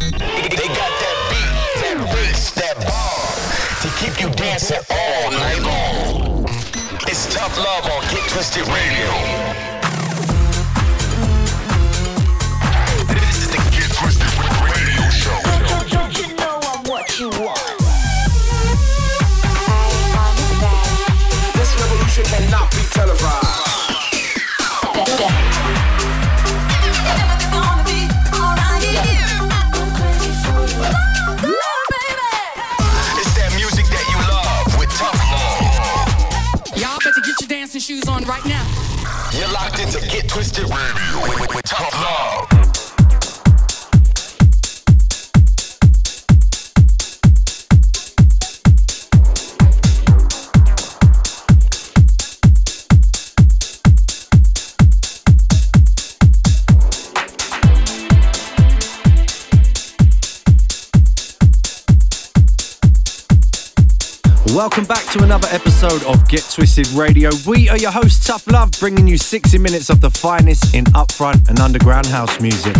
They got that beat, that bass, that bar to keep you dancing all night long. It's tough love on Get Twisted Radio. You're locked into Get Twisted Radio with, with, with tough love. Welcome back to another episode of Get Twisted Radio. We are your hosts, Tough Love, bringing you 60 minutes of the finest in upfront and underground house music.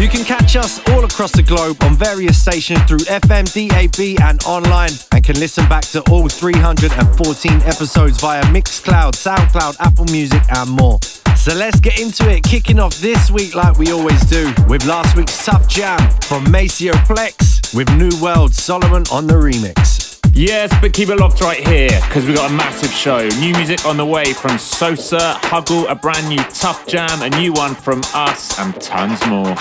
You can catch us all across the globe on various stations through FM, DAB, and online, and can listen back to all 314 episodes via Mixcloud, Soundcloud, Apple Music, and more. So let's get into it, kicking off this week like we always do, with last week's Tough Jam from Maceo Plex with New World Solomun on the remix. Yes, but keep it locked right here because we got a massive show. New music on the way from Sosa, Hugel, a brand new Tough Jam, a new one from us, and tons more.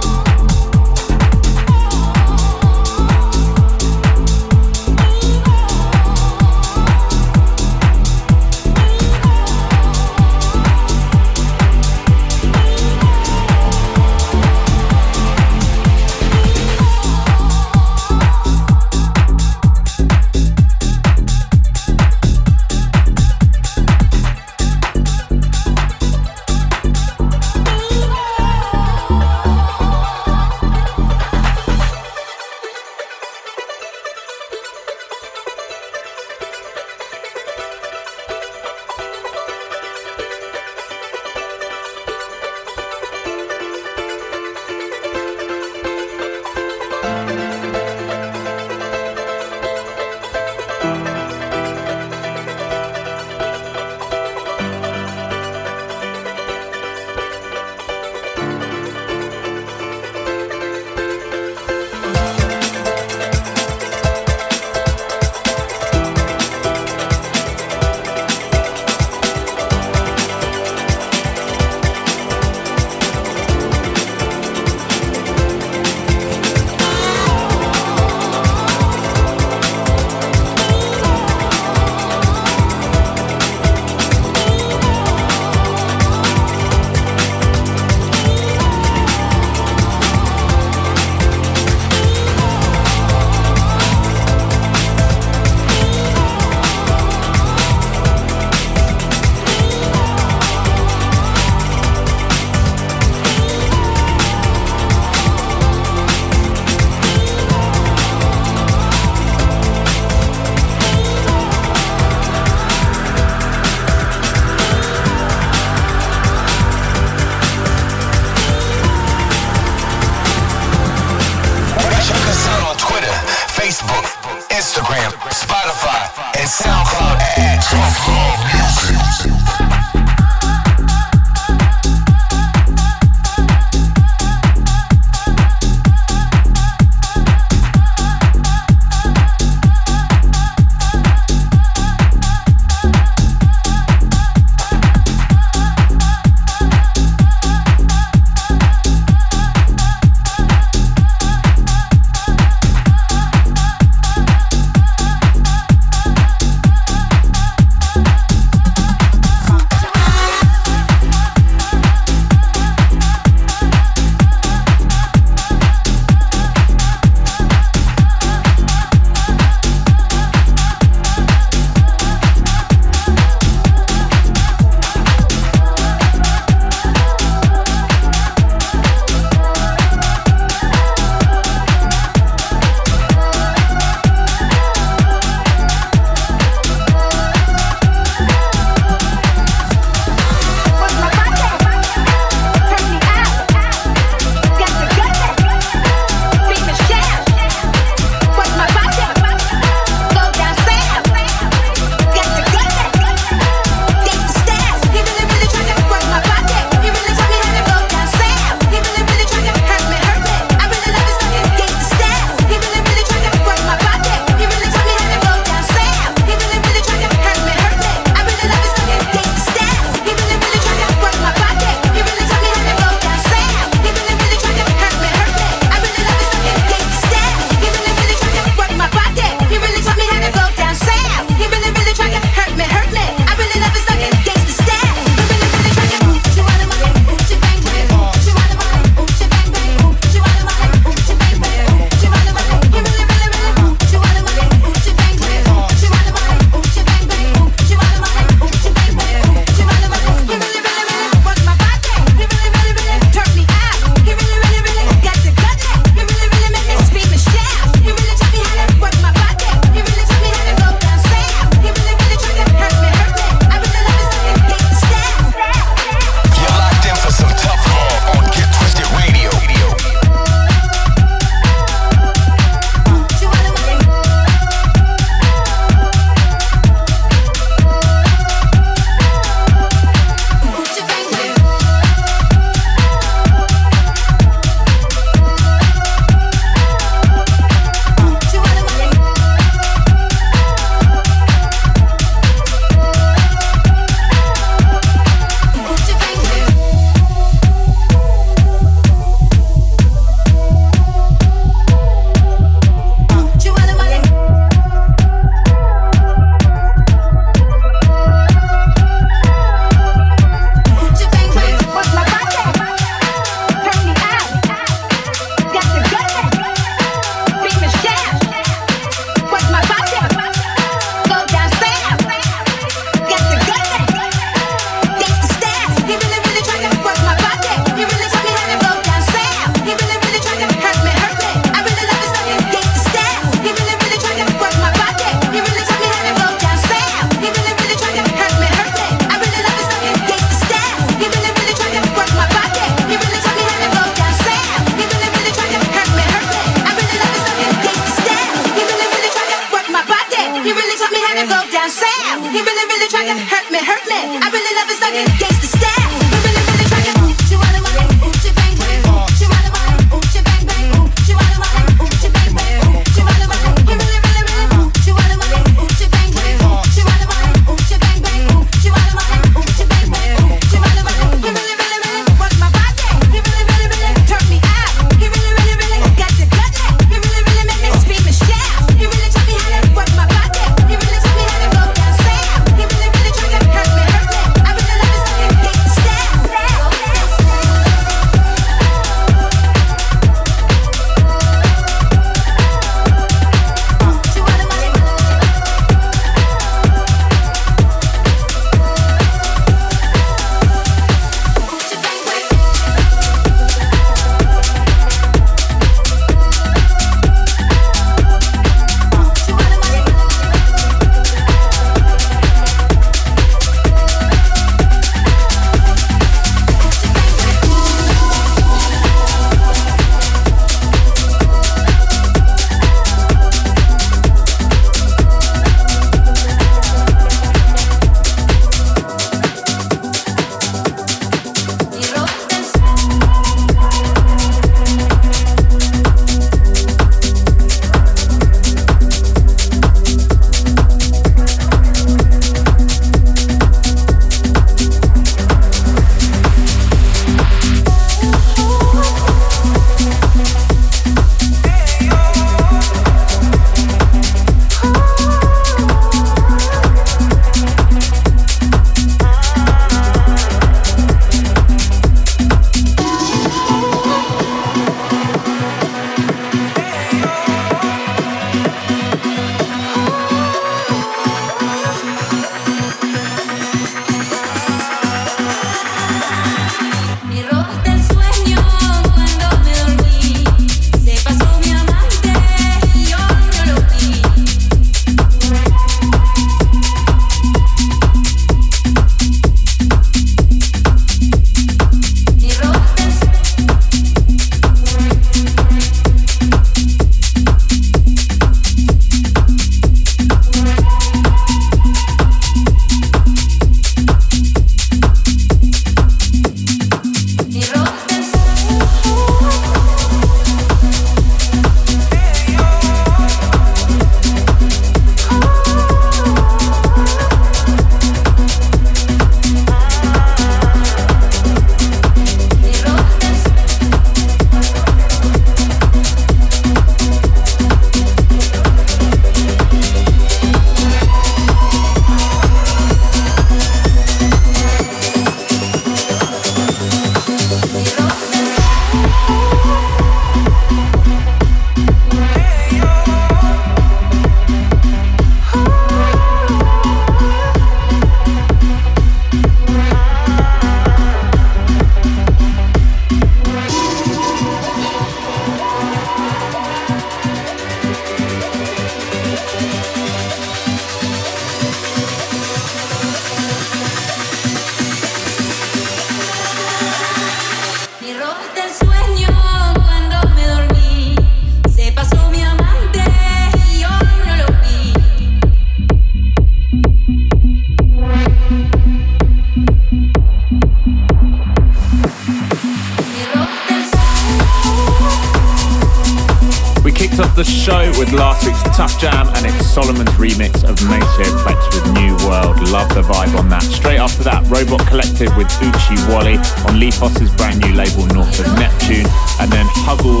Wally on Lee Foss's brand new label North of Neptune. And then Hugel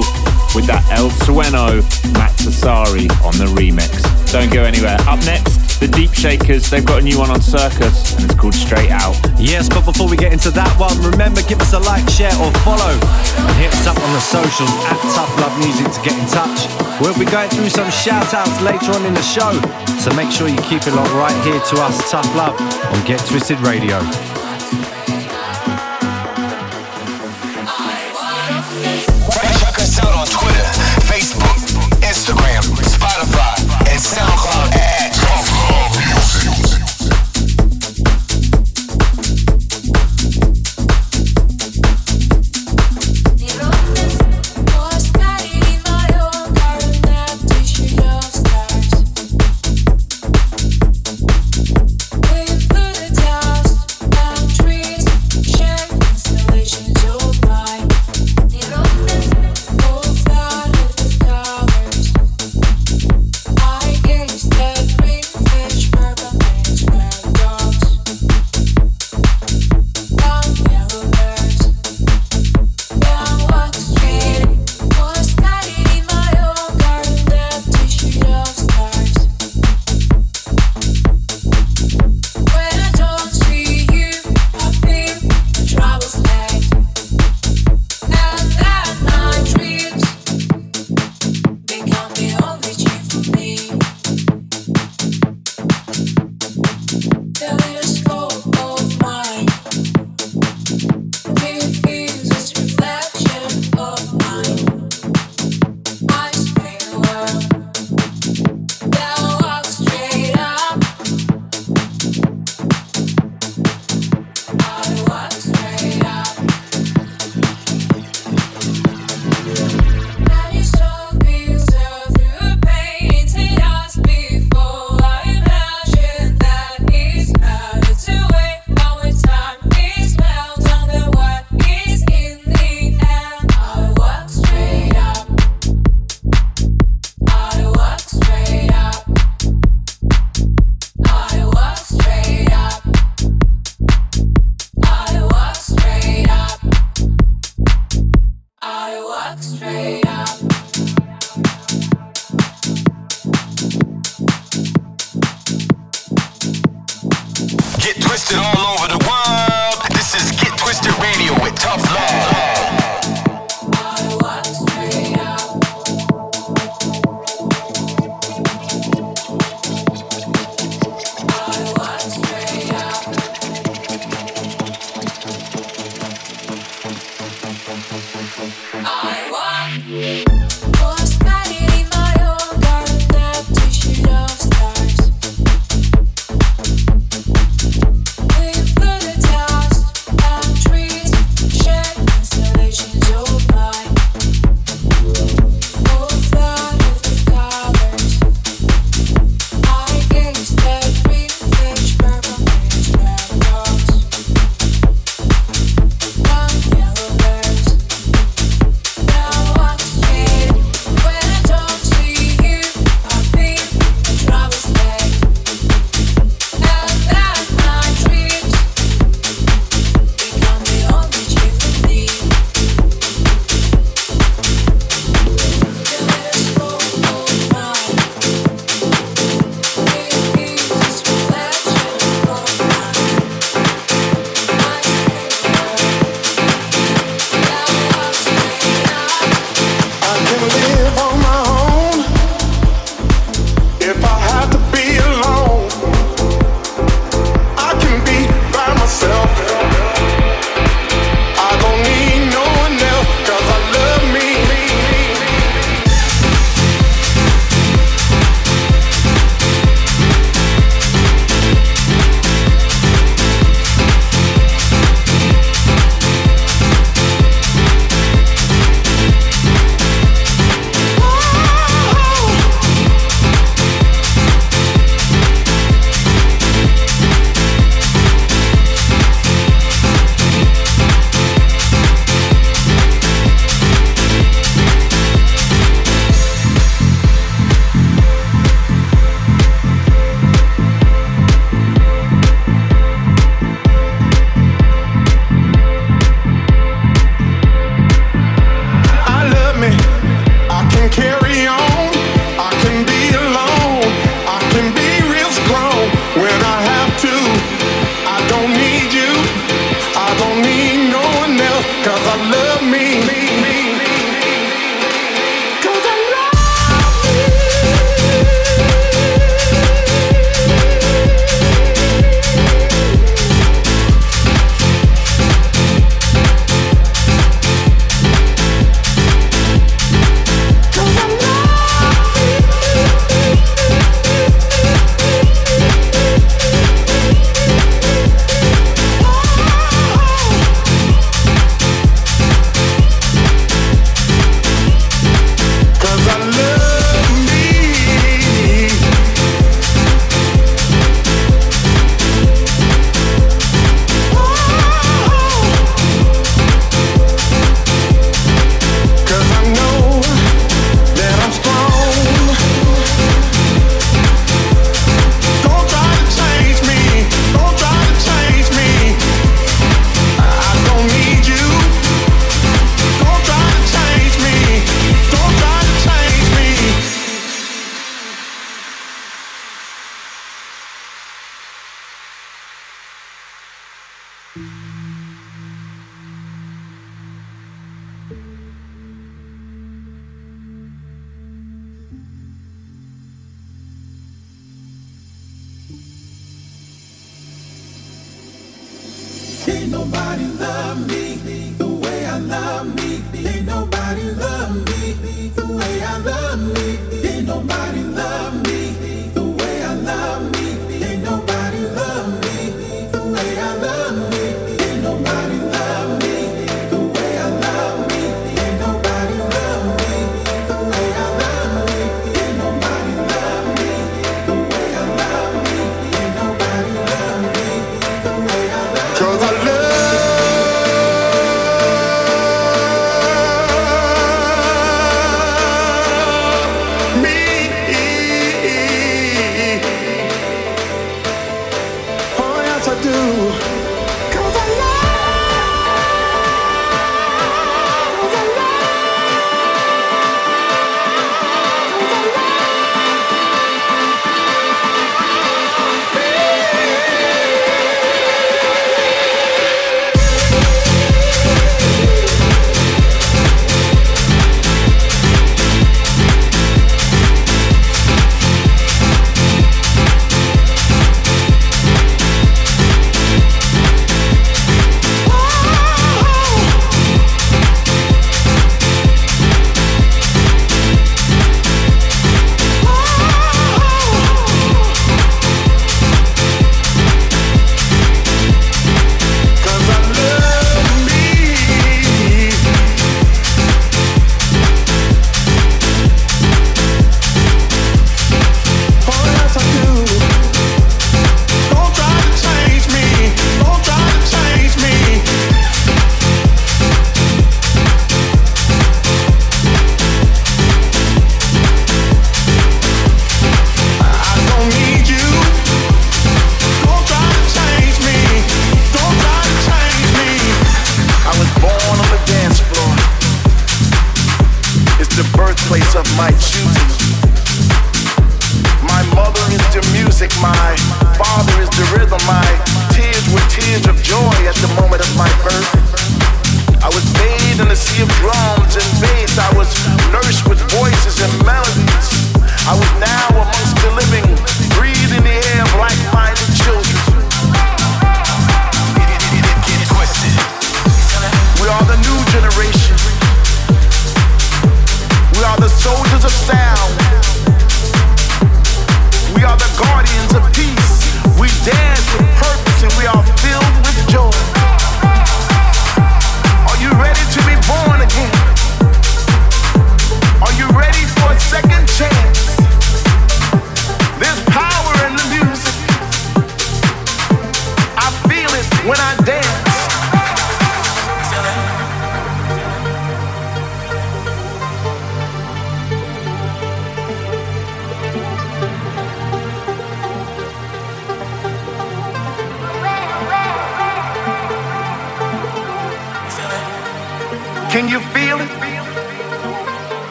with that El Sueno Matt Sassari on the remix. Don't go anywhere. Up next, the Deep Shakers. They've got a new one on Circus and it's called Straight Out. Yes, but before we get into that one, remember give us a like, share, or follow, and hit us up on the socials at Tough Love Music to get in touch. We'll be going through some shout outs later on in the show, so make sure you keep it locked right here to us, Tough Love, on Get Twisted Radio.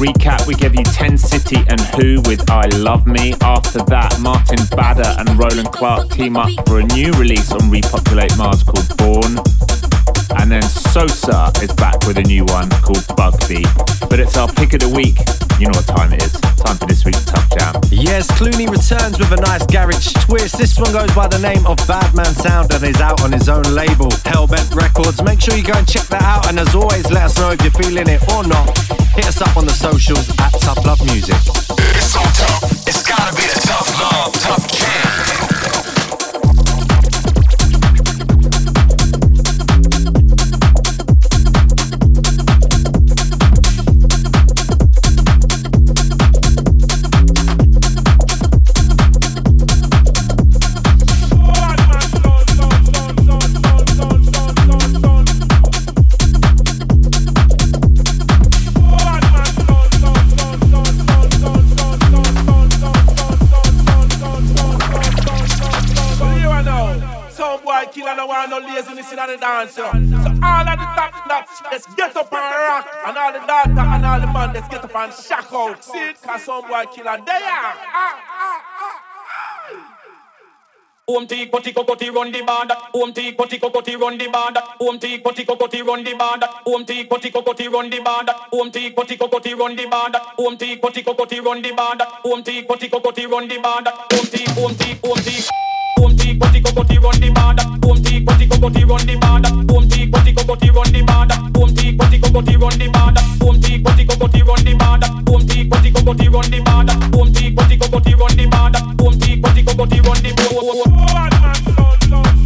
Recap. We gave you 10 City and Who with I Love Me. After that, Martin Bader and Roland Clark team up for a new release on Repopulate Mars called Born. And then Sosa is back with a new one called Bugby. But it's our pick of the week. You know what time it is. Time for this week's Tough Jam. Yes, Cloonee returns with a nice garage twist. This one goes by the name of Badman Sound and is out on his own label, Hellbent Records. Make sure you go and check that out. And as always, let us know if you're feeling it or not. Hit us up on the socials at Tough Love Music. It's so tough. It's gotta be the tough love, tough jam. So all of the top nuts, let's get up and rock. And all the daughter and all the man, let's get up and shock out. See it, cause some boy kill and they are. Home take potty cocotti run the band. Home take potty cocotti run the band. Home take potty cocotti run the band. Home take potty cocotti run the band. Home take potty cocotti run the band. Home take potty cocotti run the band. Home take potty cocotti run the band. Home take home take home take teak, butty, go butty, run the mad up. Boom teak, butty, go butty, run the mad up. Boom teak, butty, go butty, run the mad up. Boom teak, butty, go butty, run the mad up. Boom teak, butty, go butty, run the mad up. Boom teak, butty, go butty, run the mad up. Boom teak, butty, go butty, run the mad up. Boom teak, butty, go butty, run the mad up. Boom teak, butty, go butty, run the mad up.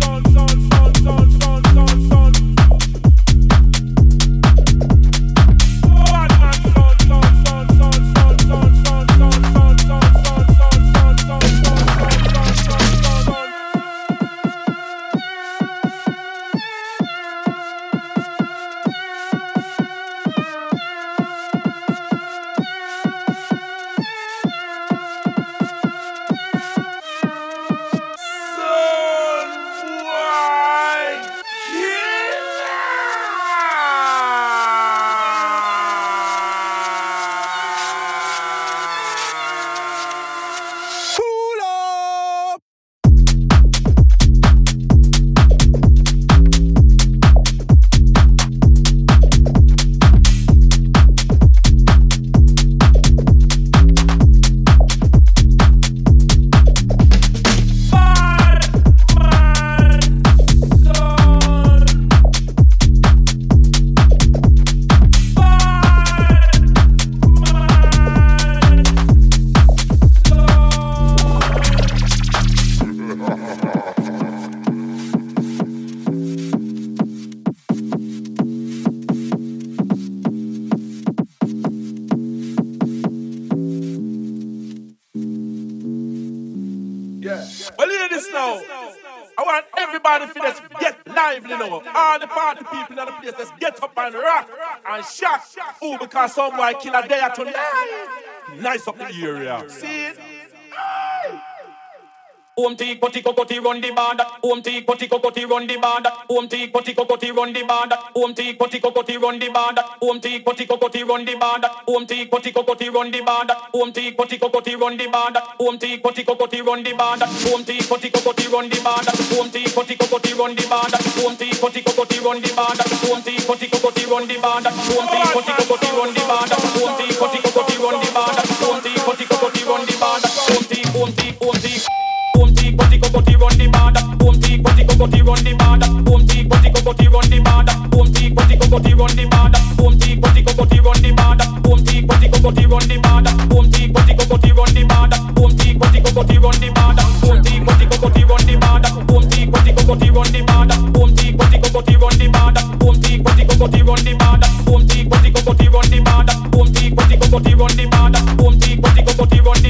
Oh, because some boy kill a day tonight. Nice up the area. See it? Home tea, potty, cocotti, run the bar. That home tea, potty, cocotti, run the bar. That home tea, potty, cocotti, run the bar. That home tea, potty, cocotti, run the bar. That home tea, potty, cocotti, run the bar. That home tea, potty, cocotti, run the bar. That home tea, potty, cocotti, run the bar. That home tea, potty, cocotti, run the bar. That home tea, potty, cocotti, run the bar. That home tea, potty, cocotti, run the bar. That home tea, potty, cocotti, run the bar. That tea, potty, cocotti, run the bar. That tea, potty, cocotti, run the bar. That tea, potty, cocotti, run the bar. That tea, cocotti run the border. Boom tick, cocotti cocotti run the border. Boom tick, go, body, run the border. Boom tick, go, body, run the border. Boom tick, go, body, run the border. Boom tick, go, body, run the border. Boom tick, go, body, run the border. Boom tick, go, body, run the border. Boom tick, go, body, run the border. Boom tick, go, body, run the border. Boom tick, go, body, run the border. Boom tick, go, body, run the border. Boom tick, cocotti cocotti run the border. Boom tick, cocotti cocotti run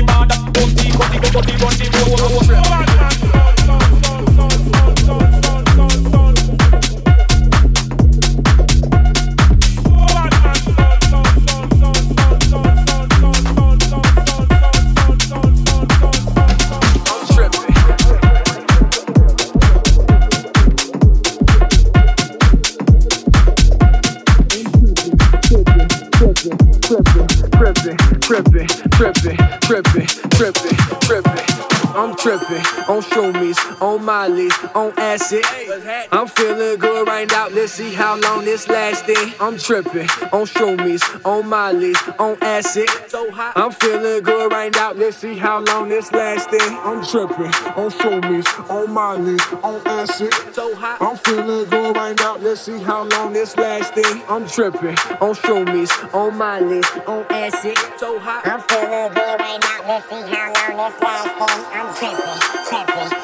tripping on shroomies, on Molly's, on acid. I'm feeling good right now. Let's see how long this lasting. I'm tripping on shroomies, on Molly's, on acid. I'm feeling good right now. Let's see how long this lasting. I'm tripping on shroomies, on Molly's, on acid. I'm feeling good right now. Let's see how long this lasting. I'm tripping on shroomies, on Molly's, on acid. I'm feeling good right now. Let's see how long this lasting. I'm tripping, Tampa, Tampa.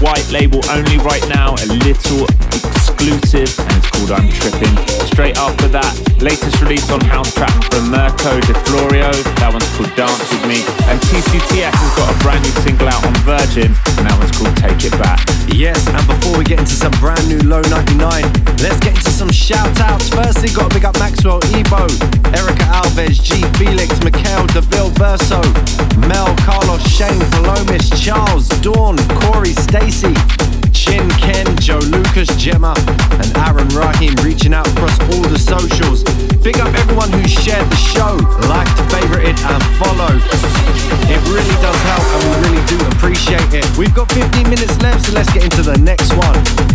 white label only right now, a little exclusive, and it's called I'm Tripping. Latest release on House Trap from Mirko De Florio, that one's called Dance With Me, and TCTS has got a brand new single out on Virgin, and that one's called Take It Back. Yes, and before we get into some brand new Low 99, let's get into some shout outs. Firstly, got to big up Maxwell Ebo, Erica Alves, G Felix, Mikhail DeVille Verso, Mel, Carlos, Shane, Palomis, Charles, Dawn, Corey, Stacy, Chin, Ken, Joe Lucas, Gemma, and Aaron Rahim reaching out across all the socials. Big up everyone who shared the show, liked, favorited, and followed. It really does help, and we really do appreciate it. We've got 15 minutes left, so let's get into the next one.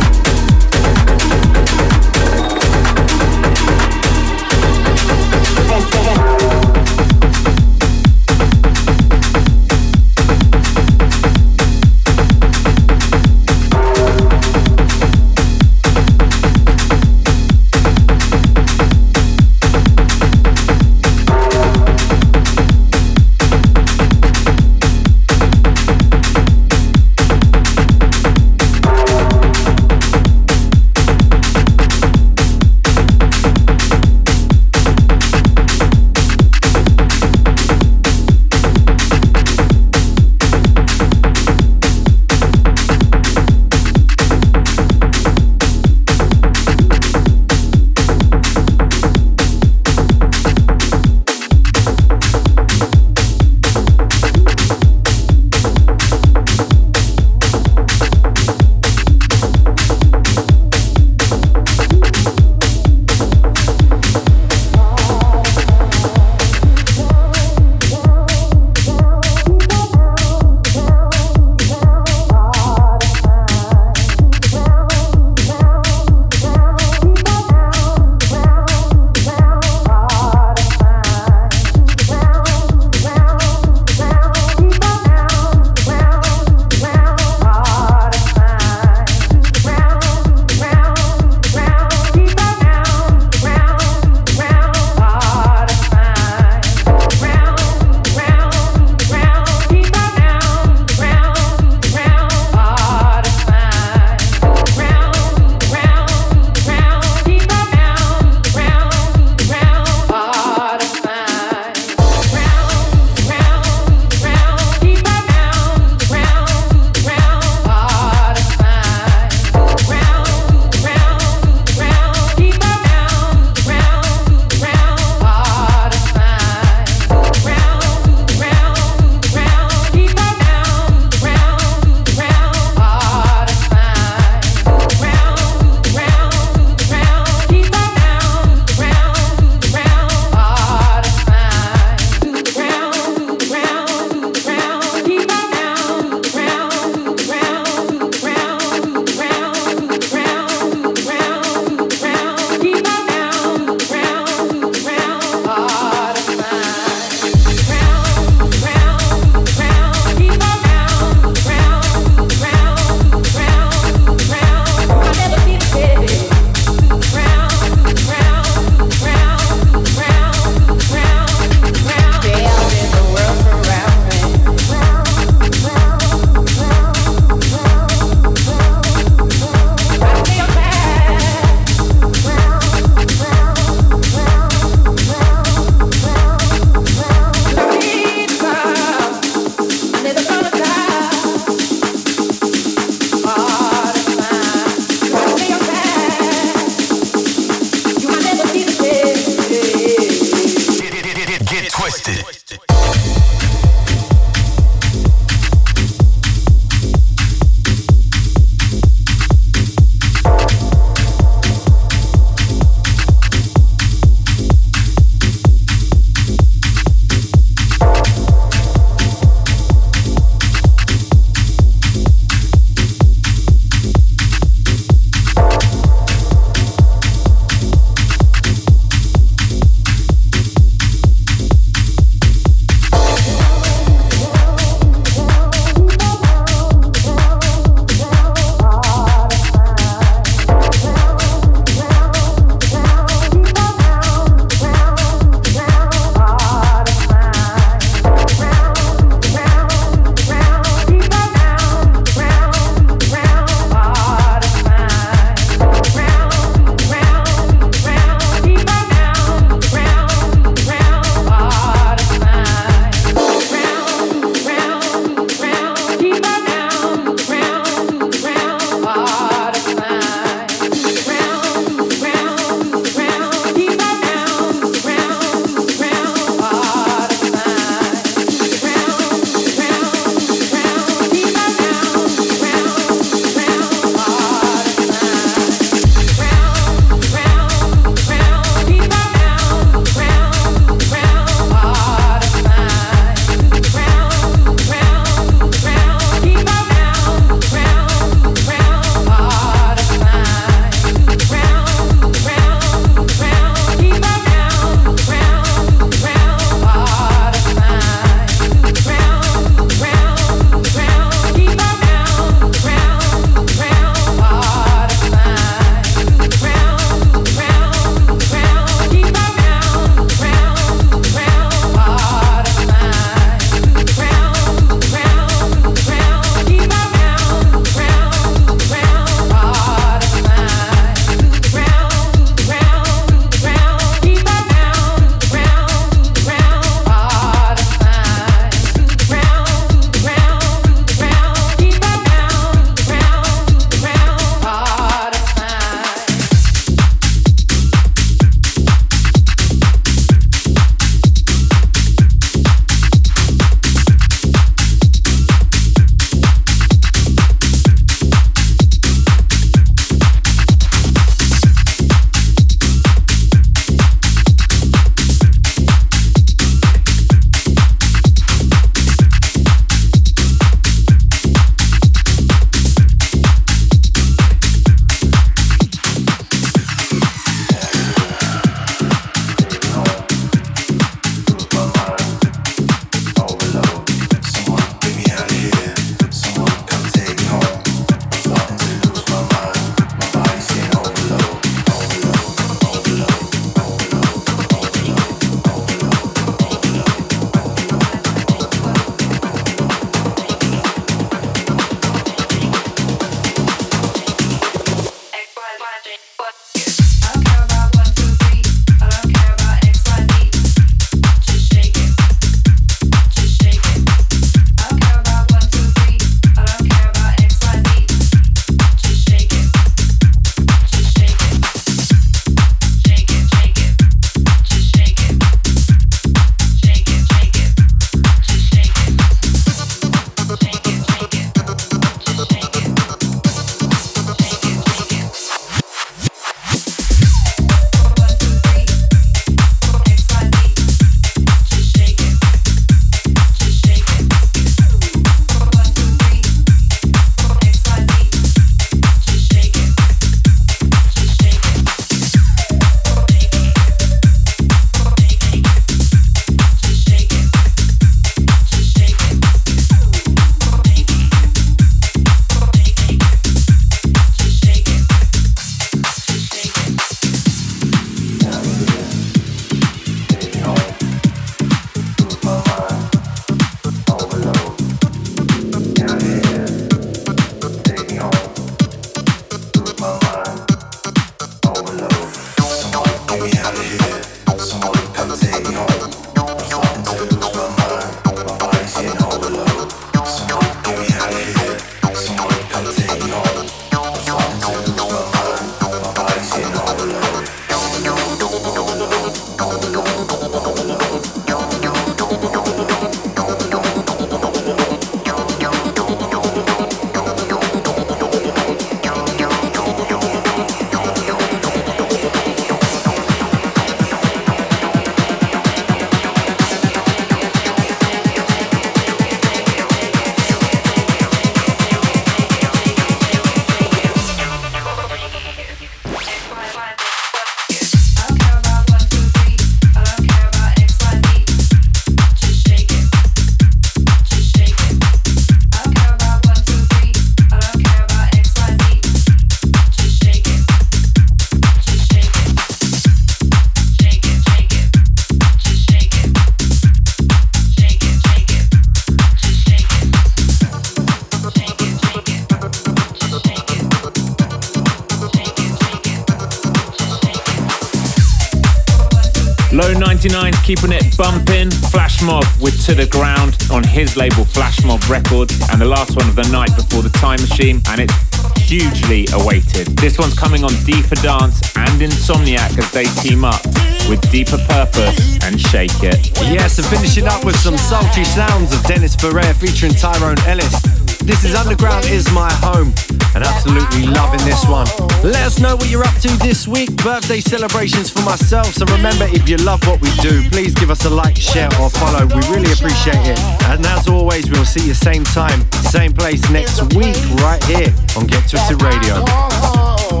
Low 99 keeping it bumping. Flash Mob with To The Ground on his label Flash Mob Records. And the last one of the night before the Time Machine. And it's hugely awaited. This one's coming on D for Dance and Insomniac as they team up with Deeper Purpose and Shake It. Yes, and finishing up with some sultry sounds of Dennis Ferrer featuring Tyrone Ellis. This is Underground is my home, and absolutely loving this one. Let us know what you're up to this week. Birthday celebrations for myself. So remember, if you love what we do, please give us a like, share, or follow. We really appreciate it. And as always, we'll see you same time, same place next week, right here on Get Twisted Radio.